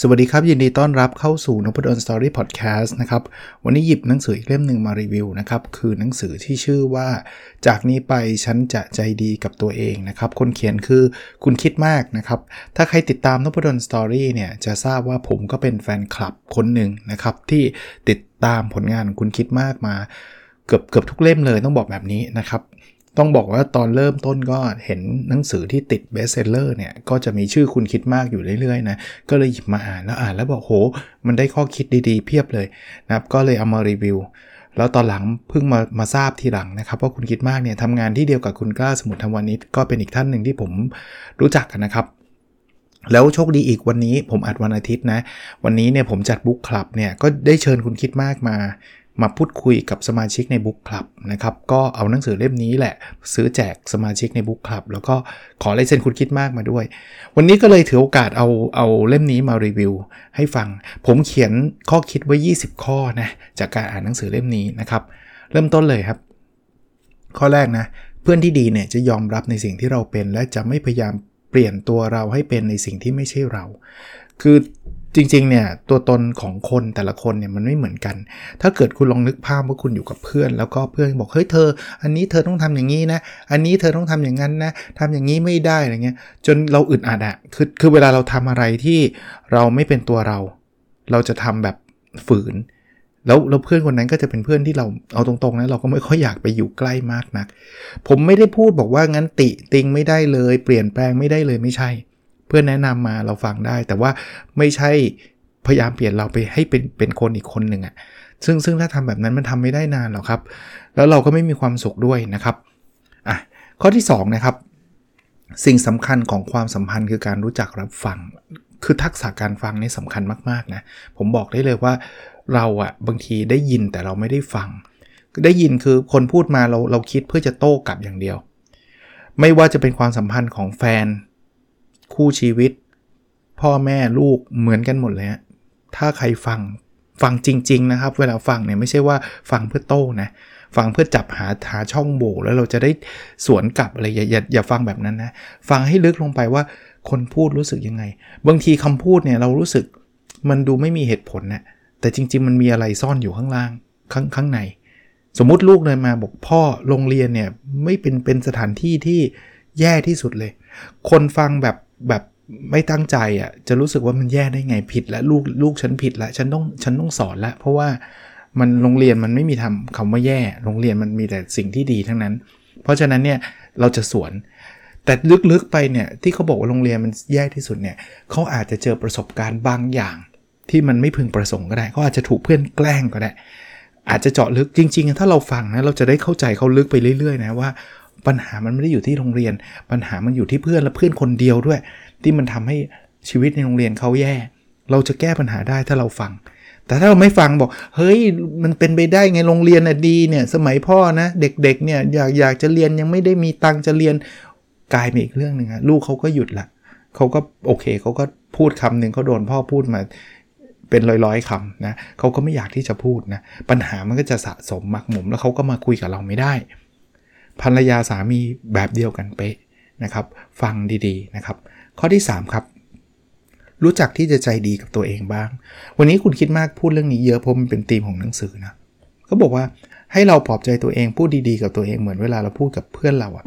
สวัสดีครับ ยินดีต้อนรับเข้าสู่นพดลสตอรี่พอดแคสต์นะครับ วันนี้หยิบหนังสืออีกเล่มหนึ่งมารีวิวนะครับ คือหนังสือที่ชื่อว่า จากนี้ไปฉันจะใจดีกับตัวเองนะครับ คนเขียนคือคุณคิดมากนะครับ ถ้าใครติดตามนพดล Story เนี่ย จะทราบว่าผมก็เป็นแฟนคลับคนหนึ่งนะครับ ที่ติดตามผลงานคุณคิดมากมา เกือบเกือบทุกเล่มเลยต้องบอกแบบนี้นะครับ ต้องบอกว่าตอนเริ่มต้นก็เห็นหนังสือที่ติด bestseller เนี่ย ก็จะมีชื่อคุณคิดมากอยู่เรื่อยๆนะ ก็เลยหยิบมาอ่านแล้วอ่านแล้วบอกโห มันได้ข้อคิดดีๆ เพียบเลยนะครับ ก็เลยเอามารีวิว แล้วตอนหลังเพิ่งมามาทราบทีหลังนะครับว่าคุณคิดมากเนี่ยทำงานที่เดียวกับคุณกล้าสมุทรธรรมวานิชก็เป็นอีกท่านหนึ่งที่ผมรู้จักกันนะครับแล้วโชคดีอีกวันนี้ผมอัดวันอาทิตย์นะ วันนี้เนี่ยผมจัดบุ๊กคลับเนี่ยก็ได้เชิญคุณคิดมากมา มาพูดคุยกับสมาชิกในบุ๊กคลับนะครับ ก็เอาหนังสือเล่มนี้แหละ ซื้อแจกสมาชิกในบุ๊กคลับแล้วก็ขอลายเซ็นคุณคิดมากมาด้วย วันนี้ก็เลยถือโอกาสเอาเอาเล่มนี้มารีวิวให้ฟัง ผมเขียนข้อคิดไว้ 20 ข้อนะจากการอ่านหนังสือเล่มนี้นะครับ เริ่มต้นเลยครับ ข้อแรกนะ เพื่อนที่ดีเนี่ยจะยอมรับในสิ่งที่เราเป็น และจะไม่พยายามเปลี่ยนตัวเราให้เป็นในสิ่งที่ไม่ใช่เรา คือ จริงๆเนี่ยตัวตนของคนแต่ละคนเนี่ยมันไม่เหมือนกัน ถ้าเกิดคุณลองนึกภาพว่าคุณอยู่กับเพื่อน แล้วก็เพื่อนบอกเฮ้ยเธอ อันนี้เธอต้องทำอย่างนี้นะ อันนี้เธอต้องทำอย่างนั้นนะทำอย่างนี้ไม่ได้อะไรเงี้ยจนเราอึดอัดอะคือคือเวลาเราทำอะไรที่เราไม่เป็นตัวเรา เราจะทำแบบฝืน แล้วแล้วเพื่อนคนนั้นก็จะเป็นเพื่อนที่เราเอาตรงๆนะเราก็ไม่ค่อยอยากไปอยู่ใกล้มากนัก ผมไม่ได้พูดบอกว่างั้นติติงไม่ได้เลย เปลี่ยนแปลงไม่ได้เลยไม่ใช่ เพื่อนแนะนำมาเราฟังได้ แต่ว่าไม่ใช่พยายามเปลี่ยนเราไปให้เป็นเป็นคนอีกคนหนึ่งอะ่ะซึ่งซึ่งถ้าทำแบบนั้นมันทำไม่ได้นานหรอกครับ แล้วเราก็ไม่มีความสุขด้วยนะครับอะข้อที่2นะครับสิ่งสำคัญของความสัมพันธ์คือการรู้จักรับฟัง คือทักษะการฟังนี่สำคัญมากๆนะผมบอกได้เลยว่าเราอะบางทีได้ยินแต่เราไม่ได้ฟัง ได้ยินคือคนพูดมาเราเราคิดเพื่อจะโต้กลับอย่างเดียว ไม่ว่าจะเป็นความสัมพันธ์ของแฟน คู่ชีวิต พ่อแม่ลูกเหมือนกันหมดเลยฮะถ้าใครฟังฟังจริง ๆ นะครับ เวลาฟังเนี่ยไม่ใช่ว่าฟังเพื่อโต้นะฟังเพื่อจับหาหาช่องโหว่แล้วเราจะได้สวนกลับอะไรอย่าอย่าอย่าฟังแบบนั้นนะ ฟังให้ลึกลงไปว่าคนพูดรู้สึกยังไง บางทีคำพูดเนี่ยเรารู้สึกมันดูไม่มีเหตุผลนะแต่จริง ๆ มันมีอะไรซ่อนอยู่ข้างล่างข้างข้างใน สมมุติลูกเลยมาบอกพ่อโรงเรียนเนี่ยไม่เป็นเป็นสถานที่ที่แย่ที่สุดเลย คนฟังแบบ แบบไม่ตั้งใจอะ่ะจะรู้สึกว่ามันแย่ได้ไงผิดแล้วลูกลูกฉันผิดล้วฉันต้องฉันต้องสอนล้วเพราะว่ามันโรงเรียนมันไม่มีทำคำว่าแย่ โรงเรียนมันมีแต่สิ่งที่ดีทั้งนั้น เพราะฉะนั้นเนี่ยเราจะสวน แต่ลึกๆไปเนี่ยที่เขาบอกว่าโรงเรียนมันแย่ที่สุดเนี่ยเขาอาจจะเจอประสบการณ์บางอย่าง ที่มันไม่พึงประสงค์ก็ได้เขาอาจจะถูกเพื่อนแกล้งก็ได้ อาจจะเจาะลึกจริง ๆ ถ้าเราฟังนะเราจะได้เข้าใจเขาลึกไปเรื่อยๆนะว่า ปัญหามันไม่ได้อยู่ที่โรงเรียน ปัญหามันอยู่ที่เพื่อนและเพื่อนคนเดียวด้วย ที่มันทำให้ชีวิตในโรงเรียนเขาแย่ เราจะแก้ปัญหาได้ถ้าเราฟัง แต่ถ้าเราไม่ฟังบอก เฮ้ย มันเป็นไปได้ไงโรงเรียนน่ะดีเนี่ย สมัยพ่อนะ เด็กๆเนี่ยอยากอยากจะเรียนยังไม่ได้มีตังจะเรียนกลายเป็นอีกเรื่องหนึ่งอะลูกเขาก็หยุดละเขาก็โอเคเขาก็พูดคำหนึ่งเขาโดนพ่อพูดมาเป็นร้อยๆคำนะเขาก็ไม่อยากที่จะพูดนะปัญหามันก็จะสะสมมักหมมแล้วเขาก็มาคุยกับเราไม่ได้ ภรรยาสามีแบบเดียวกันเป๊ะนะครับ ฟังดีๆนะครับ ข้อที่ 3 ครับ รู้จักที่จะใจดีกับตัวเองบ้าง วันนี้คุณคิดมากพูดเรื่องนี้เยอะเพราะมันเป็นธีมของหนังสือนะเขาบอกว่าให้เราปลอบใจตัวเองพูดดีๆกับตัวเองเหมือนเวลาเราพูดกับเพื่อนเราอะ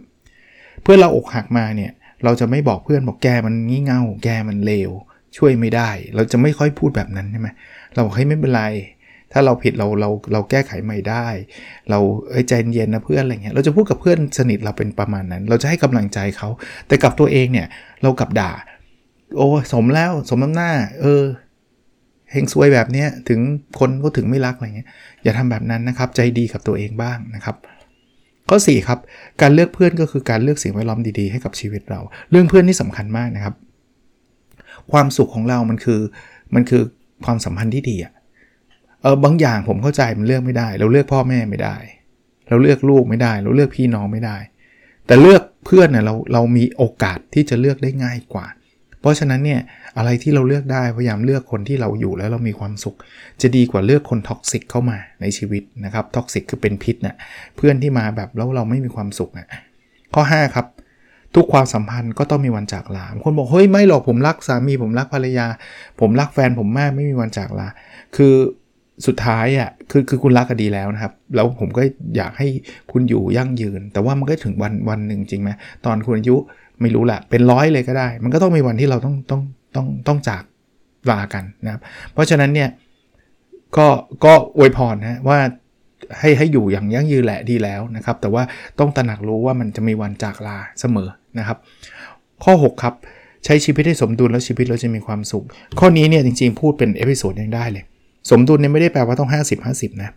เพื่อนเราอกหักมาเนี่ยเราจะไม่บอกเพื่อนบอกแกมันงี่เง่าแกมันเลวช่วยไม่ได้ เราจะไม่ค่อยพูดแบบนั้นใช่ไหมเราบอกให้ไม่เป็นไร ถ้าเราผิดเราเราเราแก้ไขใหม่ได้ เราเอ้ใจเย็นนะเพื่อนอะไรเงี้ยเราจะพูดกับเพื่อนสนิทเราเป็นประมาณนั้น เราจะให้กำลังใจเขา แต่กับตัวเองเนี่ยเรากับด่า โอ้สมแล้วสมน้ำหน้า เออเฮงซวยแบบเนี้ยถึงคนก็ถึงไม่รักอะไรเงี้ยอย่าทำแบบนั้นนะครับ ใจดีกับตัวเองบ้างนะครับข้อ4ครับการเลือกเพื่อนก็คือการเลือกสิ่งแวดล้อมดีๆให้กับชีวิตเรา เรื่องเพื่อนนี่สำคัญมากนะครับ ความสุขของเรามันคือมันคือความสัมพันธ์ที่ดีอะ เออบางอย่างผมเข้าใจมันเลือกไม่ได้ เราเลือกพ่อแม่ไม่ได้ เราเลือกลูกไม่ได้ เราเลือกพี่น้องไม่ได้ แต่เลือกเพื่อนเนี่ยเราเรามีโอกาสที่จะเลือกได้ง่ายกว่า เพราะฉะนั้นเนี่ยอะไรที่เราเลือกได้พยายามเลือกคนที่เราอยู่แล้วเรามีความสุข จะดีกว่าเลือกคน toxic เข้ามาในชีวิตนะครับ toxic คือเป็นพิษนะเพื่อนที่มาแบบแล้วเราไม่มีความสุขนะข้อ 5 ครับ ทุกความสัมพันธ์ก็ต้องมีวันจากลาคนบอกเฮ้ยไม่หรอกผมรักสามีผมรักภรรยา ผมรักแฟนผมมากไม่มีวันจากลา คือ สุดท้ายอะคือคือคุณรักก็ดีแล้วนะครับ แล้วผมก็อยากให้คุณอยู่ยั่งยืน แต่ว่ามันก็ถึงวันวันหนึ่งจริงไหมตอนคุณอายุไม่รู้แหละเป็นร้อยเลยก็ได้ มันก็ต้องมีวันที่เราต้องต้องต้องต้องจากลากันนะครับ เพราะฉะนั้นเนี่ยก็ก็อวยพรนะว่าให้ให้อยู่อย่างยั่งยืนแหละดีแล้วนะครับ แต่ว่าต้องตระหนักรู้ว่ามันจะมีวันจากลาเสมอนะครับ ข้อ 6 ครับ ใช้ชีวิตให้สมดุลแล้วชีวิตเราจะมีความสุข ข้อนี้เนี่ยจริงๆพูดเป็น episode ยังได้เลย สมดุลเนี่ยไม่ได้แปลว่าต้อง 50 50 นะ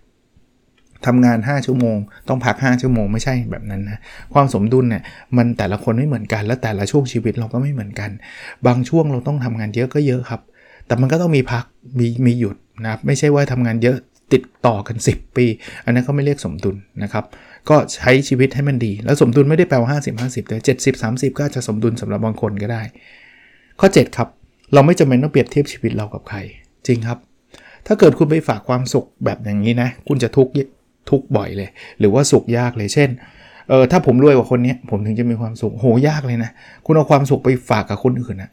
ทำงาน 5 ชั่วโมง ต้องพัก 5 ชั่วโมงไม่ใช่แบบนั้นนะความสมดุลเนี่ยมันแต่ละคนไม่เหมือนกัน และแต่ละช่วงชีวิตเราก็ไม่เหมือนกัน บางช่วงเราต้องทำงานเยอะก็เยอะครับ แต่มันก็ต้องมีพักมีมีหยุดนะครับไม่ใช่ว่าทำงานเยอะติดต่อกัน 10 ปี อันนั้นเขาไม่เรียกสมดุลนะครับ ก็ใช้ชีวิตให้มันดี แล้วสมดุลไม่ได้แปลว่า 50 50แต่70 30 ก็จะสมดุลสำหรับบางคนก็ได้ ข้อ 7 ครับ เราไม่จำเป็นต้องเปรียบเทียบชีวิตเรากับใคร จริงครับ ถ้าเกิดคุณไปฝากความสุขแบบอย่างนี้นะ คุณจะทุกข์ทุกข์บ่อยเลย หรือว่าสุขยากเลยเช่นเออถ้าผมรวยกว่าคนนี้ผมถึงจะมีความสุขโหยากเลยนะ คุณเอาความสุขไปฝากกับคนอื่นนะ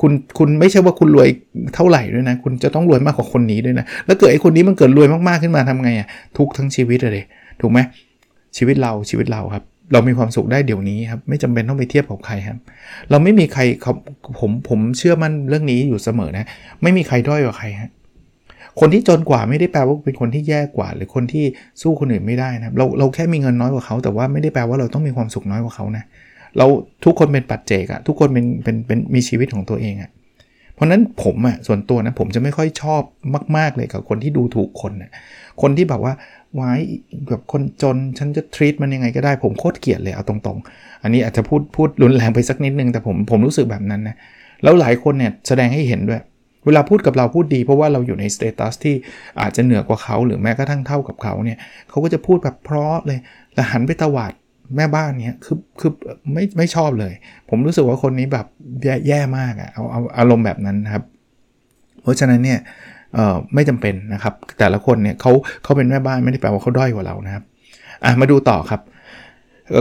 คุณคุณไม่ใช่ว่าคุณรวยเท่าไหร่ด้วยนะ คุณจะต้องรวยมากกว่าคนนี้ด้วยนะ แล้วเกิดไอ้คนนี้มันเกิดรวยมากๆขึ้นมาทำไงอะ่ะทุกทั้งชีวิตเลยถูกไหมชีวิตเราชีวิตเราครับ เรามีความสุขได้เดี๋ยวนี้ครับไม่จำเป็นต้องไปเทียบกับใครครับ เราไม่มีใครผมผมเชื่อมั่นเรื่องนี้อยู่เสมอนะ ไม่มีใครด้อยกว่าใครฮะ คนที่จนกว่าไม่ได้แปลว่าเป็นคนที่แย่กว่า หรือคนที่สู้คนอื่นไม่ได้นะเราเราแค่มีเงินน้อยกว่าเขา แต่ว่าไม่ได้แปลว่าเราต้องมีความสุขน้อยกว่าเขานะเราทุกคนเป็นปัจเจกอะทุกคนเป็นเป็นเป็นมีชีวิตของตัวเองอะเพราะนั้นผมอะส่วนตัวนะผมจะไม่ค่อยชอบมาก ๆเลยกับคนที่ดูถูกคนนะคนที่แบบว่าไวายแบบคนจนฉันจะทรีตมันยังไงก็ได้ผมโคตรเกลียดเลยเอาตรงๆ อันนี้อาจจะพูดพูดรุนแรงไปสักนิดนึงแต่ผมผมรู้สึกแบบนั้นนะแล้วหลายคนเนี่ยแสดงให้เห็นด้วย เวลาพูดกับเราพูดดีเพราะว่าเราอยู่ในสเตตัสที่อาจจะเหนือกว่าเขาหรือแม้กระทั่งเท่ากับเขาเนี่ยเขาก็จะพูดแบบเพราะเลยแล้วหันไปตวาดแม่บ้านเนี้ยคือคือไม่ไม่ชอบเลย ผมรู้สึกว่าคนนี้แบบแย่แย่มากอะเอาเอาอารมณ์แบบนั้นนะครับ เพราะฉะนั้นเนี่ยไม่จำเป็นนะครับ แต่ละคนเนี่ยเขาเขาเป็นแม่บ้านไม่ได้แปลว่าเขาด้อยกว่าเรานะครับอะมาดูต่อครับ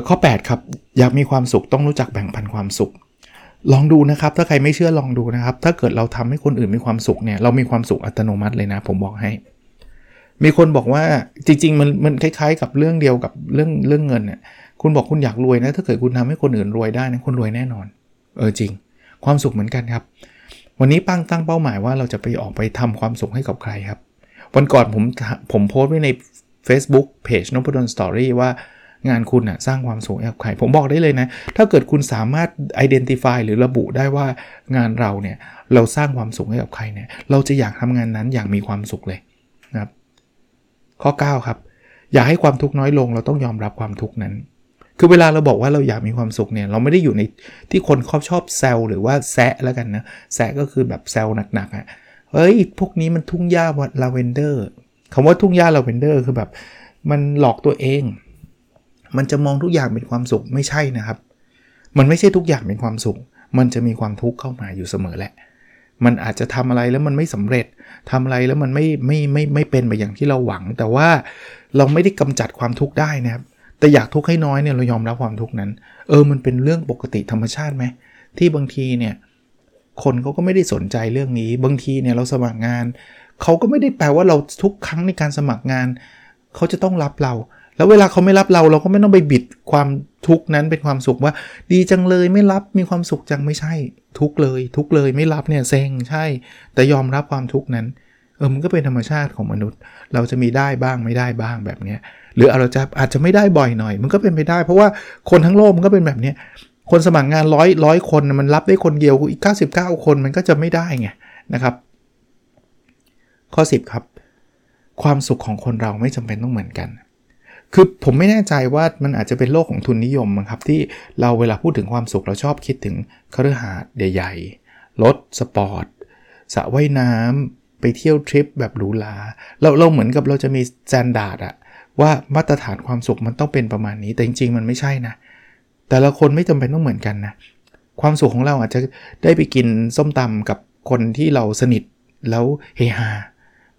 ข้อ 8 ครับ อยากมีความสุขต้องรู้จักแบ่งปันความสุข ลองดูนะครับ ถ้าใครไม่เชื่อลองดูนะครับ ถ้าเกิดเราทำให้คนอื่นมีความสุขเนี่ย เรามีความสุขอัตโนมัติเลยนะ ผมบอกให้ มีคนบอกว่าจริง ๆ มันมันคล้ายๆ กับเรื่องเดียวกับเรื่องเรื่องเงินเนี่ยคุณบอกคุณอยากรวยนะ ถ้าเกิดคุณทำให้คนอื่นรวยได้นะคุณรวยแน่นอน เออจริง ความสุขเหมือนกันครับ วันนี้ปั้งตั้งเป้าหมายว่าเราจะไปออกไปทำความสุขให้กับใครครับ วันก่อนผมผมโพสต์ไว้ใน Facebook Page นพดลสตอรี่ว่า งานคุณนะสร้างความสุขให้กับใคร ผมบอกได้เลยนะ ถ้าเกิดคุณสามารถ identify หรือระบุได้ว่างานเราเนี่ย เราสร้างความสุขให้กับใครเนี่ย เราจะอยากทำงานนั้นอย่างมีความสุขเลยนะครับ ข้อ 9 ครับ อยากให้ความทุกข์น้อยลง เราต้องยอมรับความทุกข์นั้น คือเวลาเราบอกว่าเราอยากมีความสุขเนี่ย เราไม่ได้อยู่ในที่คนชอบชอบแซลหรือว่าแซะแล้วกันนะ แซะก็คือแบบแซลหนักๆอะ่ะ เฮ้ย พวกนี้มันทุ่งหญ้าวัดลาเวนเดอร์คำว่าทุ่งหญ้าลาเวนเดอร์คือแบบมันหลอกตัวเอง มันจะมองทุกอย่างเป็นความสุขไม่ใช่นะครับ มันไม่ใช่ทุกอย่างเป็นความสุข มันจะมีความทุกข์เข้ามาอยู่เสมอแหละ มันอาจจะทำอะไรแล้วมันไม่สำเร็จทำอะไรแล้วมันไม่ไม่ไม่ไม่เป็นไปอย่างที่เราหวัง แต่ว่าเราไม่ได้กำจัดความทุกข์ได้นะครับ แต่อยากทุกข์ให้น้อยเนี่ยเรายอมรับความทุกข์นั้น เออ มันเป็นเรื่องปกติธรรมชาติไหมที่บางทีเนี่ยคนเขาก็ไม่ได้สนใจเรื่องนี้ บางทีเนี่ยเราสมัครงาน เขาก็ไม่ได้แปลว่าเราทุกครั้งในการสมัครงาน เขาจะต้องรับเรา แล้วเวลาเขาไม่รับเราเราก็ไม่ต้องไปบิดความทุกข์นั้นเป็นความสุขว่า ดีจังเลยไม่รับมีความสุขจังไม่ใช่ ทุกเลย ทุกเลยไม่รับเนี่ยเซ็งใช่ แต่ยอมรับความทุกข์นั้นเออมันก็เป็นธรรมชาติของมนุษย์ เราจะมีได้บ้างไม่ได้บ้างแบบเนี้ยหรือเราจะอาจจะไม่ได้บ่อยหน่อย มันก็เป็นไปได้ เพราะว่าคนทั้งโลกมันก็เป็นแบบนี้คนสมัครงานร้อยร้อยคนมันรับได้คนเดียวอีก 99 คนมันก็จะไม่ได้ไงนะครับ ข้อ 10 ครับ ความสุขของคนเราไม่จำเป็นต้องเหมือนกัน คือผมไม่แน่ใจว่ามันอาจจะเป็นโลกของทุนนิยมครับที่เราเวลาพูดถึงความสุขเราชอบคิดถึงคฤหาสน์ใหญ่ๆรถสปอร์ตสระว่ายน้ำไปเที่ยวทริปแบบหรูหราเราเราเหมือนกับเราจะมี standard อะว่ามาตรฐานความสุขมันต้องเป็นประมาณนี้ แต่จริงๆ มันไม่ใช่นะ แต่ละคนไม่จำเป็นต้องเหมือนกันนะ ความสุขของเราอาจจะได้ไปกินส้มตำกับคนที่เราสนิทแล้วเฮฮา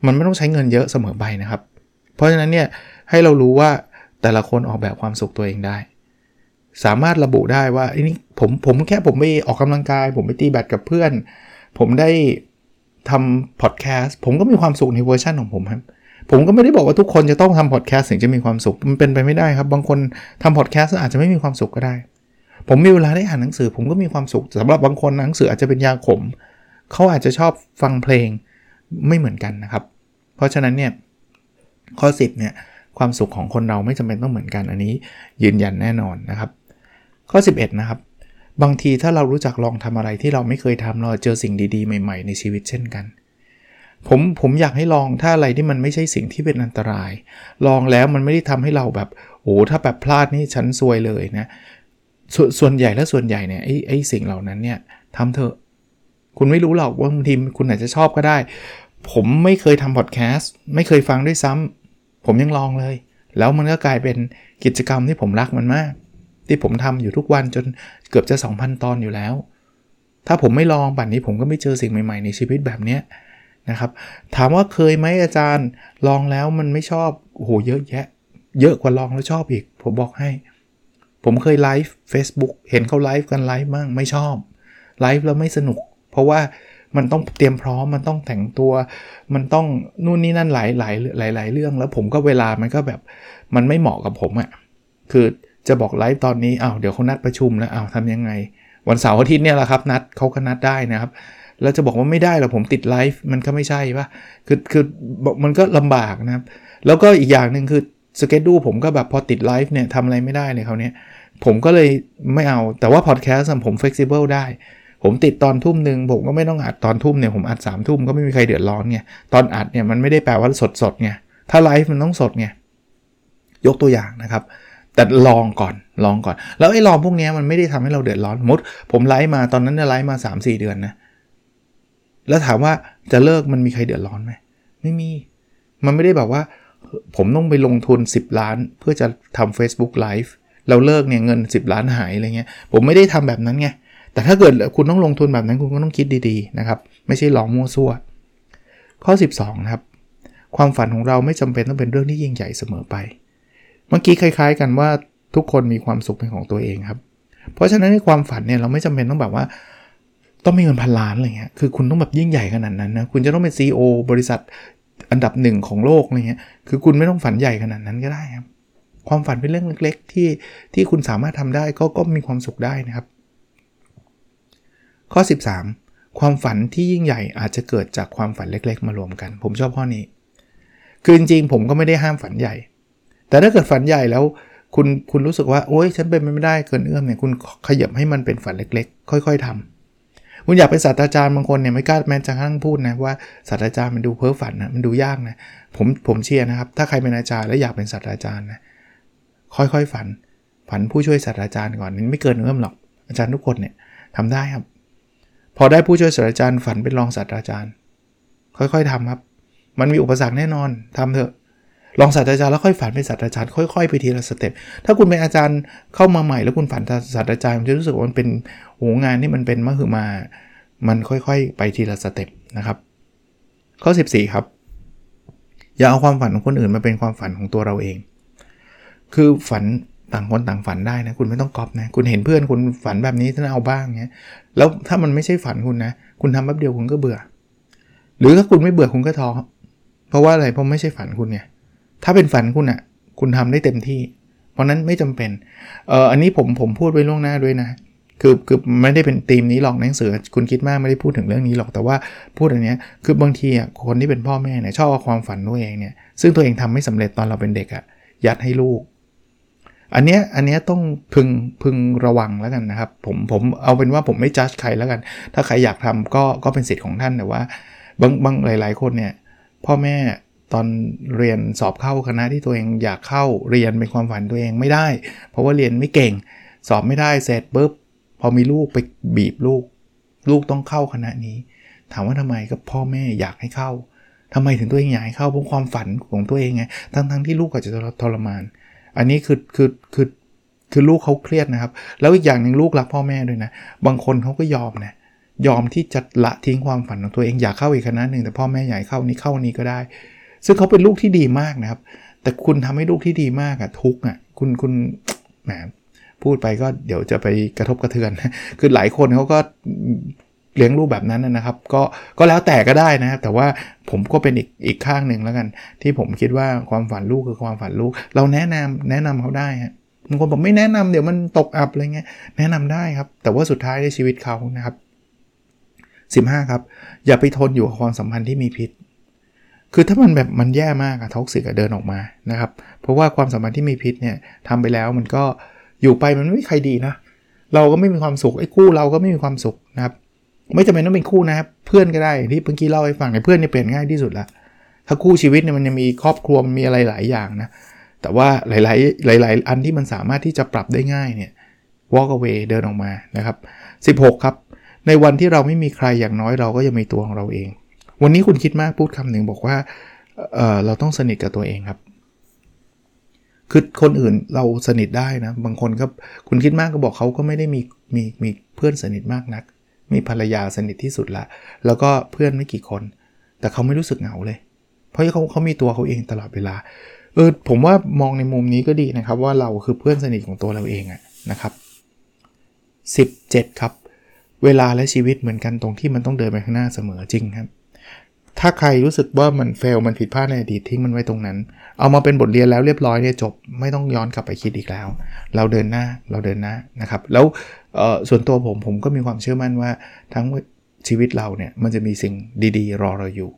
มันไม่ต้องใช้เงินเยอะเสมอไปนะครับ เพราะฉะนั้นเนี่ย ให้เรารู้ว่าแต่ละคนออกแบบความสุขตัวเองได้ สามารถระบุได้ว่าอ้นี่ผมผมแค่ผมไปออกกำลังกาย ผมไปตีแบดกับเพื่อน ผมได้ทำพอดแคสต์ผมก็มีความสุขในเวอร์ชันของผมครับผมก็ไม่ได้บอกว่าทุกคนจะต้องทำพอดแคสต์ถึงจะมีความสุขมันเป็นไปไม่ได้ครับ บางคนทำพอดแคสต์อาจจะไม่มีความสุขก็ได้ ผมมีเวลาได้อ่านหนังสือ ผมก็มีความสุขสำหรับบางคนหนังสืออาจจะเป็นยาขม เขาอาจจะชอบฟังเพลงไม่เหมือนกันนะครับ เพราะฉะนั้นเนี่ยข้อ 10เนี่ย ความสุขของคนเราไม่จำเป็นต้องเหมือนกันอันนี้ ยืนยันแน่นอนนะครับ ข้อ 11 นะครับ บางทีถ้าเรารู้จักลองทำอะไรที่เราไม่เคยทำเราเจอสิ่งดีๆ ใหม่ ๆ ในชีวิตเช่นกัน ผมผมอยากให้ลองถ้าอะไรที่มันไม่ใช่สิ่งที่เป็นอันตราย ลองแล้วมันไม่ได้ทำให้เราแบบโอ้ถ้าแบบพลาดนี่ฉันซวยเลยนะสส่วนใหญ่และส่วนใหญ่เนี่ยไอ้ไอ้สิ่งเหล่านั้นเนี่ยทำเถอะคุณไม่รู้หรอกว่าบางทีคุณอาจจะชอบก็ได้ ผมไม่เคยทำพอดแคสต์ไม่เคยฟังด้วยซ้ำ ผมยังลองเลย แล้วมันก็กลายเป็นกิจกรรมที่ผมรักมันมาก ที่ผมทำอยู่ทุกวันจนเกือบจะ 2,000 ตอนอยู่แล้ว ถ้าผมไม่ลองป่านนี้ผมก็ไม่เจอสิ่งใหม่ๆในชีวิตแบบนี้นะครับถามว่าเคยไหมอาจารย์ลองแล้วมันไม่ชอบโอ้โหเยอะแยะ เยอะกว่าลองแล้วชอบอีก ผมบอกให้ ผมเคย live Facebook เห็นเขาไลฟ์กันไลฟ์มั่งไม่ชอบไลฟ์แล้วไม่สนุก เพราะว่า มันต้องเตรียมพร้อมมันต้องแต่งตัว มันต้องนู่นนี่นั่นหลายหลายหลายหลายเรื่อง แล้วผมก็เวลามันก็แบบมันไม่เหมาะกับผมอะ่ะคือจะบอกไลฟ์ตอนนี้อ้าวเดี๋ยวเขานัดประชุมแล้วอ้าวทำยังไง วันเสาร์อาทิตย์เนี่ยแหละครับนัดเขาก็นัดได้นะครับแล้วจะบอกว่าไม่ได้หรอผมติดไลฟ์มันก็ไม่ใช่ปะคือคือมันก็ลำบากนะครับ แล้วก็อีกอย่างหนึ่งคือสเกจดูผมก็แบบพอติดไลฟ์เนี่ยทำอะไรไม่ได้เลยเขาเนี่ยผมก็เลยไม่เอาแต่ว่าพอดแคสต์ผมเฟ flexible ได้ ผมติดตอนทุ่มหนึ่งผมก็ไม่ต้องอัดตอนทุ่มเนี่ยผมอัด3ามทุ่มก็ไม่มีใครเดือดร้อนไงตอนอัดเนี่ยมันไม่ได้แปลว่าสดสดไงถ้าไลฟ์มันต้องสดไงยกตัวอย่างนะครับ แต่ลองก่อนลองก่อน แล้วไอ้ลองพวกนี้มันไม่ได้ทำให้เราเดือดร้อนมด ผมไลฟ์มาตอนนั้นไลฟ์มา 3-4 เดือนนะแล้วถามว่าจะเลิกมันมีใครเดือดร้อนไหมไม่มี มันไม่ได้แบบว่าผมต้องไปลงทุน 10 ล้าน เพื่อจะทำ Facebook Live เราเลิกเนี่ยเงิน 10 ล้านหายอะไรเงี้ย ผมไม่ได้ทำแบบนั้นไง แต่ถ้าเกิดคุณต้องลงทุนแบบนั้นคุณก็ต้องคิดดีๆนะครับ ไม่ใช่หลองมั่วซั่ว ข้อ 12นะครับ ความฝันของเราไม่จำเป็นต้องเป็นเรื่องที่ยิ่งใหญ่เสมอไป เมื่อกี้คล้าย ๆ กันว่าทุกคนมีความสุขเป็นของตัวเองครับ เพราะฉะนั้นในความฝันเนี่ยเราไม่จำเป็นต้องแบบว่า ต้องมีเงินพันล้านอะไรเงี้ย คือคุณต้องแบบยิ่งใหญ่ขนาดนั้นนะ คุณจะต้องเป็น CEO บริษัทอันดับหนึ่งของโลกอะไรเงี้ย คือคุณไม่ต้องฝันใหญ่ขนาดนั้นก็ได้ครับ ความฝันเป็นเรื่องเล็ก ๆ ที่ที่คุณสามารถทำได้ก็ก็มีความสุขได้นะครับ ข้อ 13 ความฝันที่ยิ่งใหญ่อาจจะเกิดจากความฝันเล็กๆ มารวมกัน ผมชอบข้อนี้ คือจริงๆผมก็ไม่ได้ห้ามฝันใหญ่ แต่ถ้าเกิดฝันใหญ่แล้วคุณคุณรู้สึกว่าโอ๊ยฉันเป็นไม่ได้เกินเอื้อมเนี่ยคุณขยับให้มันเป็นฝันเล็ก ๆ ค่อย ๆทำคุณอยากเป็นศาสตราจารย์บางคนเนี่ยไม่กล้าแม้จะทั้งพูดนะว่าศาสตราจารย์มันดูเพ้อฝันนะมันดูยากนะผมผมเชียร์นะครับ ถ้าใครเป็นอาจารย์แล้วอยากเป็นศาสตราจารย์นะค่อยๆฝัน ฝันผู้ช่วยศาสตราจารย์ก่อนนี่ไม่เกินเอื้อมหรอกอาจารย์ทุกคนเนี่ยทำได้ครับ พอได้ผู้ช่วยศาสตราจารย์ฝันเป็นรองศาสตราจารย์ ค่อยๆทำครับ มันมีอุปสรรคแน่นอนทำเถอะรองศาสตราจารย์แล้วค่อยฝันเป็นศาสตราจารย์ค่อยๆไปทีละสเต็ปถ้าคุณเป็นอาจารย์เข้ามาใหม่แล้วคุณฝันศาสตราจารย์มันจะรู้สึกว่ามันเป็นโหงานที่มันเป็นมหึมา มันค่อยๆ ไปทีละสเต็ปนะครับ ข้อ 14 ครับ อย่าเอาความฝันของคนอื่นมาเป็นความฝันของตัวเราเอง คือฝันต่างคนต่างฝันได้นะ คุณไม่ต้องก๊อปนะ คุณเห็นเพื่อนคุณฝันแบบนี้ท่านเอาบ้างเงี้ย แล้วถ้ามันไม่ใช่ฝันคุณนะ คุณทำแป๊บเดียวคุณก็เบื่อ หรือถ้าคุณไม่เบื่อคุณก็ท้อเพราะว่าอะไรเพราะไม่ใช่ฝันคุณเนี่ยถ้าเป็นฝันคุณอะ่ะ คุณทำได้เต็มที่ เพราะนั้นไม่จำเป็นเอออันนี้ผมผมพูดไว้ล่วงหน้าด้วยนะคือคือไม่ได้เป็นธีมนี้หรอกหนังสือ คุณคิดมากไม่ได้พูดถึงเรื่องนี้หรอกแต่ว่าพูดอันนี้คือบางทีอะคนที่เป็นพ่อแม่เนี่ยชอบเอาความฝันตัวเองเนี่ยซึ่งตัวเองทำไม่สำเร็จตอนเราเป็นเด็กอะยัดให้ลูก อันเนี้ยอันเนี้ยต้องพึงพึงระวังแล้วกันนะครับ ผมผมเอาเป็นว่าผมไม่จัดใครแล้วกัน ถ้าใครอยากทำก็ก็เป็นสิทธิ์ของท่านแต่ว่าบางบางหลาย ๆ คนเนี่ยพ่อแม่ตอนเรียนสอบเข้าคณะที่ตัวเองอยากเข้าเรียนเป็นความฝันตัวเองไม่ได้ เพราะว่าเรียนไม่เก่ง สอบไม่ได้เสร็จปุ๊บพอมีลูกไปบีบลูก ลูกต้องเข้าคณะนี้ ถามว่าทำไมก็พ่อแม่อยากให้เข้าทำไมถึงตัวเองอยากให้เข้าเพราะความฝันของตัวเองไงทั้งทั้งที่ลูกอาจจะทรมาน อันนี้คือคือคือคือลูกเขาเครียดนะครับ แล้วอีกอย่างหนึ่งลูกรักพ่อแม่ด้วยนะ บางคนเขาก็ยอมนะยอมที่จะละทิ้งความฝันของตัวเองอยากเข้าอีกคณะหนึ่งแต่พ่อแม่ใหญ่เข้านี้เข้านี้ก็ได้ ซึ่งเขาเป็นลูกที่ดีมากนะครับ แต่คุณทำให้ลูกที่ดีมากอะทุกอะคุณคุณแหมพูดไปก็เดี๋ยวจะไปกระทบกระเทือน คือหลายคนเขาก็ เลี้ยงลูกแบบนั้นนะครับ ก็ก็แล้วแต่ก็ได้นะครับ แต่ว่าผมก็เป็นอีกอีกข้างหนึ่งแล้วกัน ที่ผมคิดว่าความฝันลูกคือความฝันลูก เราแนะนำแนะนำเขาได้ฮะบางคนบอกไม่แนะนำเดี๋ยวมันตกอับอะไรเงี้ยแนะนำได้ครับ แต่ว่าสุดท้ายในชีวิตเขานะครับ 15 ครับ อย่าไปทนอยู่กับความสัมพันธ์ที่มีพิษ คือถ้ามันแบบมันแย่มากอะ toxic เดินออกมานะครับ เพราะว่าความสัมพันธ์ที่มีพิษเนี่ยทำไปแล้วมันก็อยู่ไปมันไม่มีใครดีนะเราก็ไม่มีความสุขไอ้คู่เราก็ไม่มีความสุขนะครับ ไม่จำเป็นต้องเป็นคู่นะครับ เพื่อนก็ได้ที่เมื่อกี้เล่าให้ฟังในเพื่อนเนี่ยเปลี่ยนง่ายที่สุดละถ้าคู่ชีวิตเนี่ยมันจะมีครอบครัวมีอะไรหลายอย่างนะแต่ว่าหลาย ๆ หลาย ๆ อันที่มันสามารถที่จะปรับได้ง่ายเนี่ย walk away เดินออกมานะครับ 16 ครับ ในวันที่เราไม่มีใครอย่างน้อยเราก็ยังมีตัวของเราเอง วันนี้คุณคิดมากพูดคำหนึ่งบอกว่าเเราต้องสนิทกับตัวเองครับ คือคนอื่นเราสนิทได้นะ บางคนก็คุณคิดมากก็บอกเขาก็ไม่ได้มีมีมีเพื่อนสนิทมากนัก มีภรรยาสนิทที่สุดละ แล้วก็เพื่อนไม่กี่คน แต่เขาไม่รู้สึกเหงาเลย เพราะเขาเขามีตัวเขาเองตลอดเวลา เออผมว่ามองในมุมนี้ก็ดีนะครับ ว่าเราคือเพื่อนสนิทของตัวเราเองอะนะครับ 17 ครับ เวลาและชีวิตเหมือนกันตรงที่มันต้องเดินไปข้างหน้าเสมอจริงครับ ถ้าใครรู้สึกว่ามันเฟลมันผิดพลาดในอดีตทิ้งมันไว้ตรงนั้น เอามาเป็นบทเรียนแล้วเรียบร้อยเนี่ยจบไม่ต้องย้อนกลับไปคิดอีกแล้ว เราเดินหน้าเราเดินหน้านะครับ แล้วส่วนตัวผมผมก็มีความเชื่อมั่นว่าทั้งชีวิตเราเนี่ยมันจะมีสิ่งดีๆ รอเราอยู่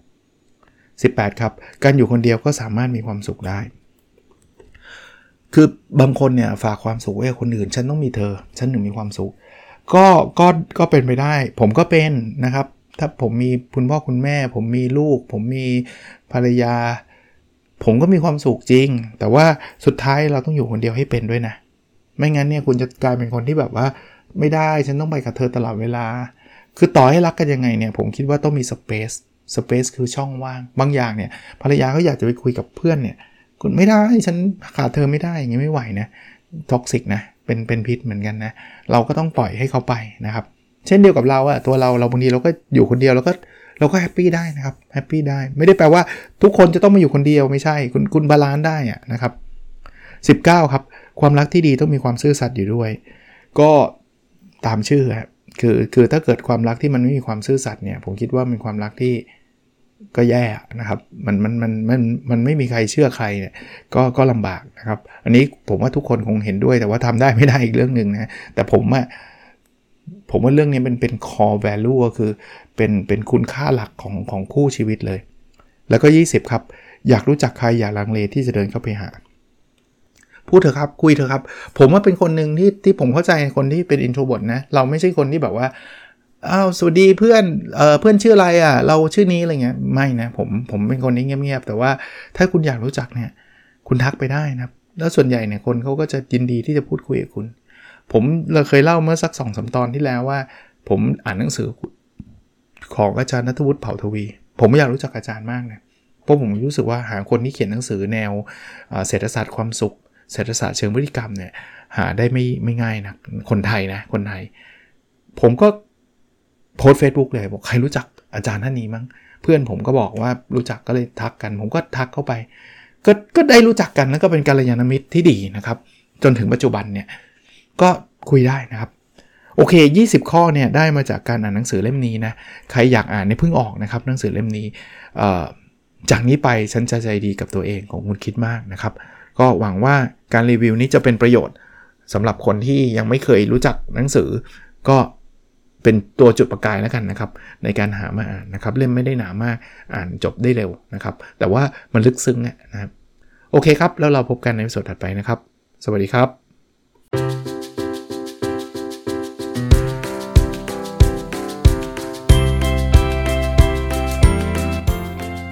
18 ครับ การอยู่คนเดียวก็สามารถมีความสุขได้ คือบางคนเนี่ยฝากความสุขไว้คนอื่น ฉันต้องมีเธอ ฉันถึงมีความสุข ก็ก็ก็เป็นไปได้ ผมก็เป็นนะครับ ถ้าผมมีคุณพ่อคุณแม่ ผมมีลูก ผมมีภรรยา ผมก็มีความสุขจริง แต่ว่าสุดท้ายเราต้องอยู่คนเดียวให้เป็นด้วยนะ ไม่งั้นเนี่ยคุณจะกลายเป็นคนที่แบบว่า ไม่ได้ฉันต้องไปกับเธอตลอดเวลา คือต่อให้รักกันยังไงเนี่ยผมคิดว่าต้องมีสเปซสเปซคือช่องว่าง บางอย่างเนี่ยภรรยาเขาอยากจะไปคุยกับเพื่อนเนี่ยคุณไม่ได้ฉันขาดเธอไม่ได้อย่างนี้ไม่ไหวนะท็อกซิกนะเป็นเป็นพิษเหมือนกันนะ เราก็ต้องปล่อยให้เขาไปนะครับ เช่นเดียวกับเราอะตัวเราเราบางทีเราก็อยู่คนเดียวเราก็เราก็ happy ได้นะครับ happy ได้ไม่ได้แปลว่าทุกคนจะต้องมาอยู่คนเดียวไม่ใช่คุณคุณ balance ได้อะนะครับ 19 ครับ ความรักที่ดีต้องมีความซื่อสัตย์อยู่ด้วย ก็ตามชื่อครับคือคือถ้าเกิดความรักที่มันไม่มีความซื่อสัตย์เนี่ย ผมคิดว่าเป็นความรักที่ก็แย่นะครับมันมันมันมันมันไม่มีใครเชื่อใครเนี่ยก็ก็ลำบากนะครับ อันนี้ผมว่าทุกคนคงเห็นด้วยแต่ว่าทำได้ไม่ได้อีกเรื่องหนึ่งนะแต่ผมอะ ผมว่าเรื่องนี้เป็นเป็น core value ก็คือเป็นเป็นคุณค่าหลักของของคู่ชีวิตเลย แล้วก็ 20 ครับ อยากรู้จักใครอย่าลังเลที่จะเดินเข้าไปหา พูดเถอะครับคุยเถอะครับ ผมว่าเป็นคนหนึ่งที่ที่ผมเข้าใจคนที่เป็น introvert นะ เราไม่ใช่คนที่แบบว่าอ้าวสวัสดีเพื่อนเอ่อเพื่อนชื่ออะไรอะ เราชื่อนี้อะไรเงี้ยไม่นะผมผมเป็นคนนี้เงียบๆแต่ว่าถ้าคุณอยากรู้จักเนี่ย คุณทักไปได้นะแล้วส่วนใหญ่เนี่ยคนเขาก็จะยินดีที่จะพูดคุยกับคุณ ผมเราเคยเล่าเมื่อสักสองสามตอนที่แล้วว่า ผมอ่านหนังสือของอาจารย์ณัฐวุฒิเผ่าทวี ผมอยากรู้จักอาจารย์มากนะเพราะผมรู้สึกว่าหาคนที่เขียนหนังสือแนวเศรษฐศาสตร์ความสุข เศรษฐศาสตร์เชิงพฤติกรรมเนี่ยหาได้ไม่ไม่ง่ายนะคนไทยนะคนไทย ผมก็โพสเฟซบุ๊กเลยบอกใครรู้จักอาจารย์ท่านนี้มั้งเพื่อนผมก็บอกว่ารู้จักก็เลยทักกัน ผมก็ทักเข้าไป ก็ก็ได้รู้จักกันแล้วก็เป็นกัลยาณมิตรที่ดีนะครับ จนถึงปัจจุบันเนี่ย ก็คุยได้นะครับ โอเค 20 ข้อเนี่ยได้มาจากการอ่านหนังสือเล่มนี้นะ ใครอยากอ่านเนี่ยเพิ่งออกนะครับ หนังสือเล่มนี้ จากนี้ไปฉันจะใจดีกับตัวเองของคุณคิดมากนะครับ ก็หวังว่าการรีวิวนี้จะเป็นประโยชน์สำหรับคนที่ยังไม่เคยรู้จักหนังสือ ก็เป็นตัวจุดประกายแล้วกันนะครับ ในการหามาอ่านนะครับเล่มไม่ได้หนามากอ่านจบได้เร็วนะครับ แต่ว่ามันลึกซึ้งนะครับโอเคครับ แล้วเราพบกันในสดถัดไปนะครับ สวัสดีครับ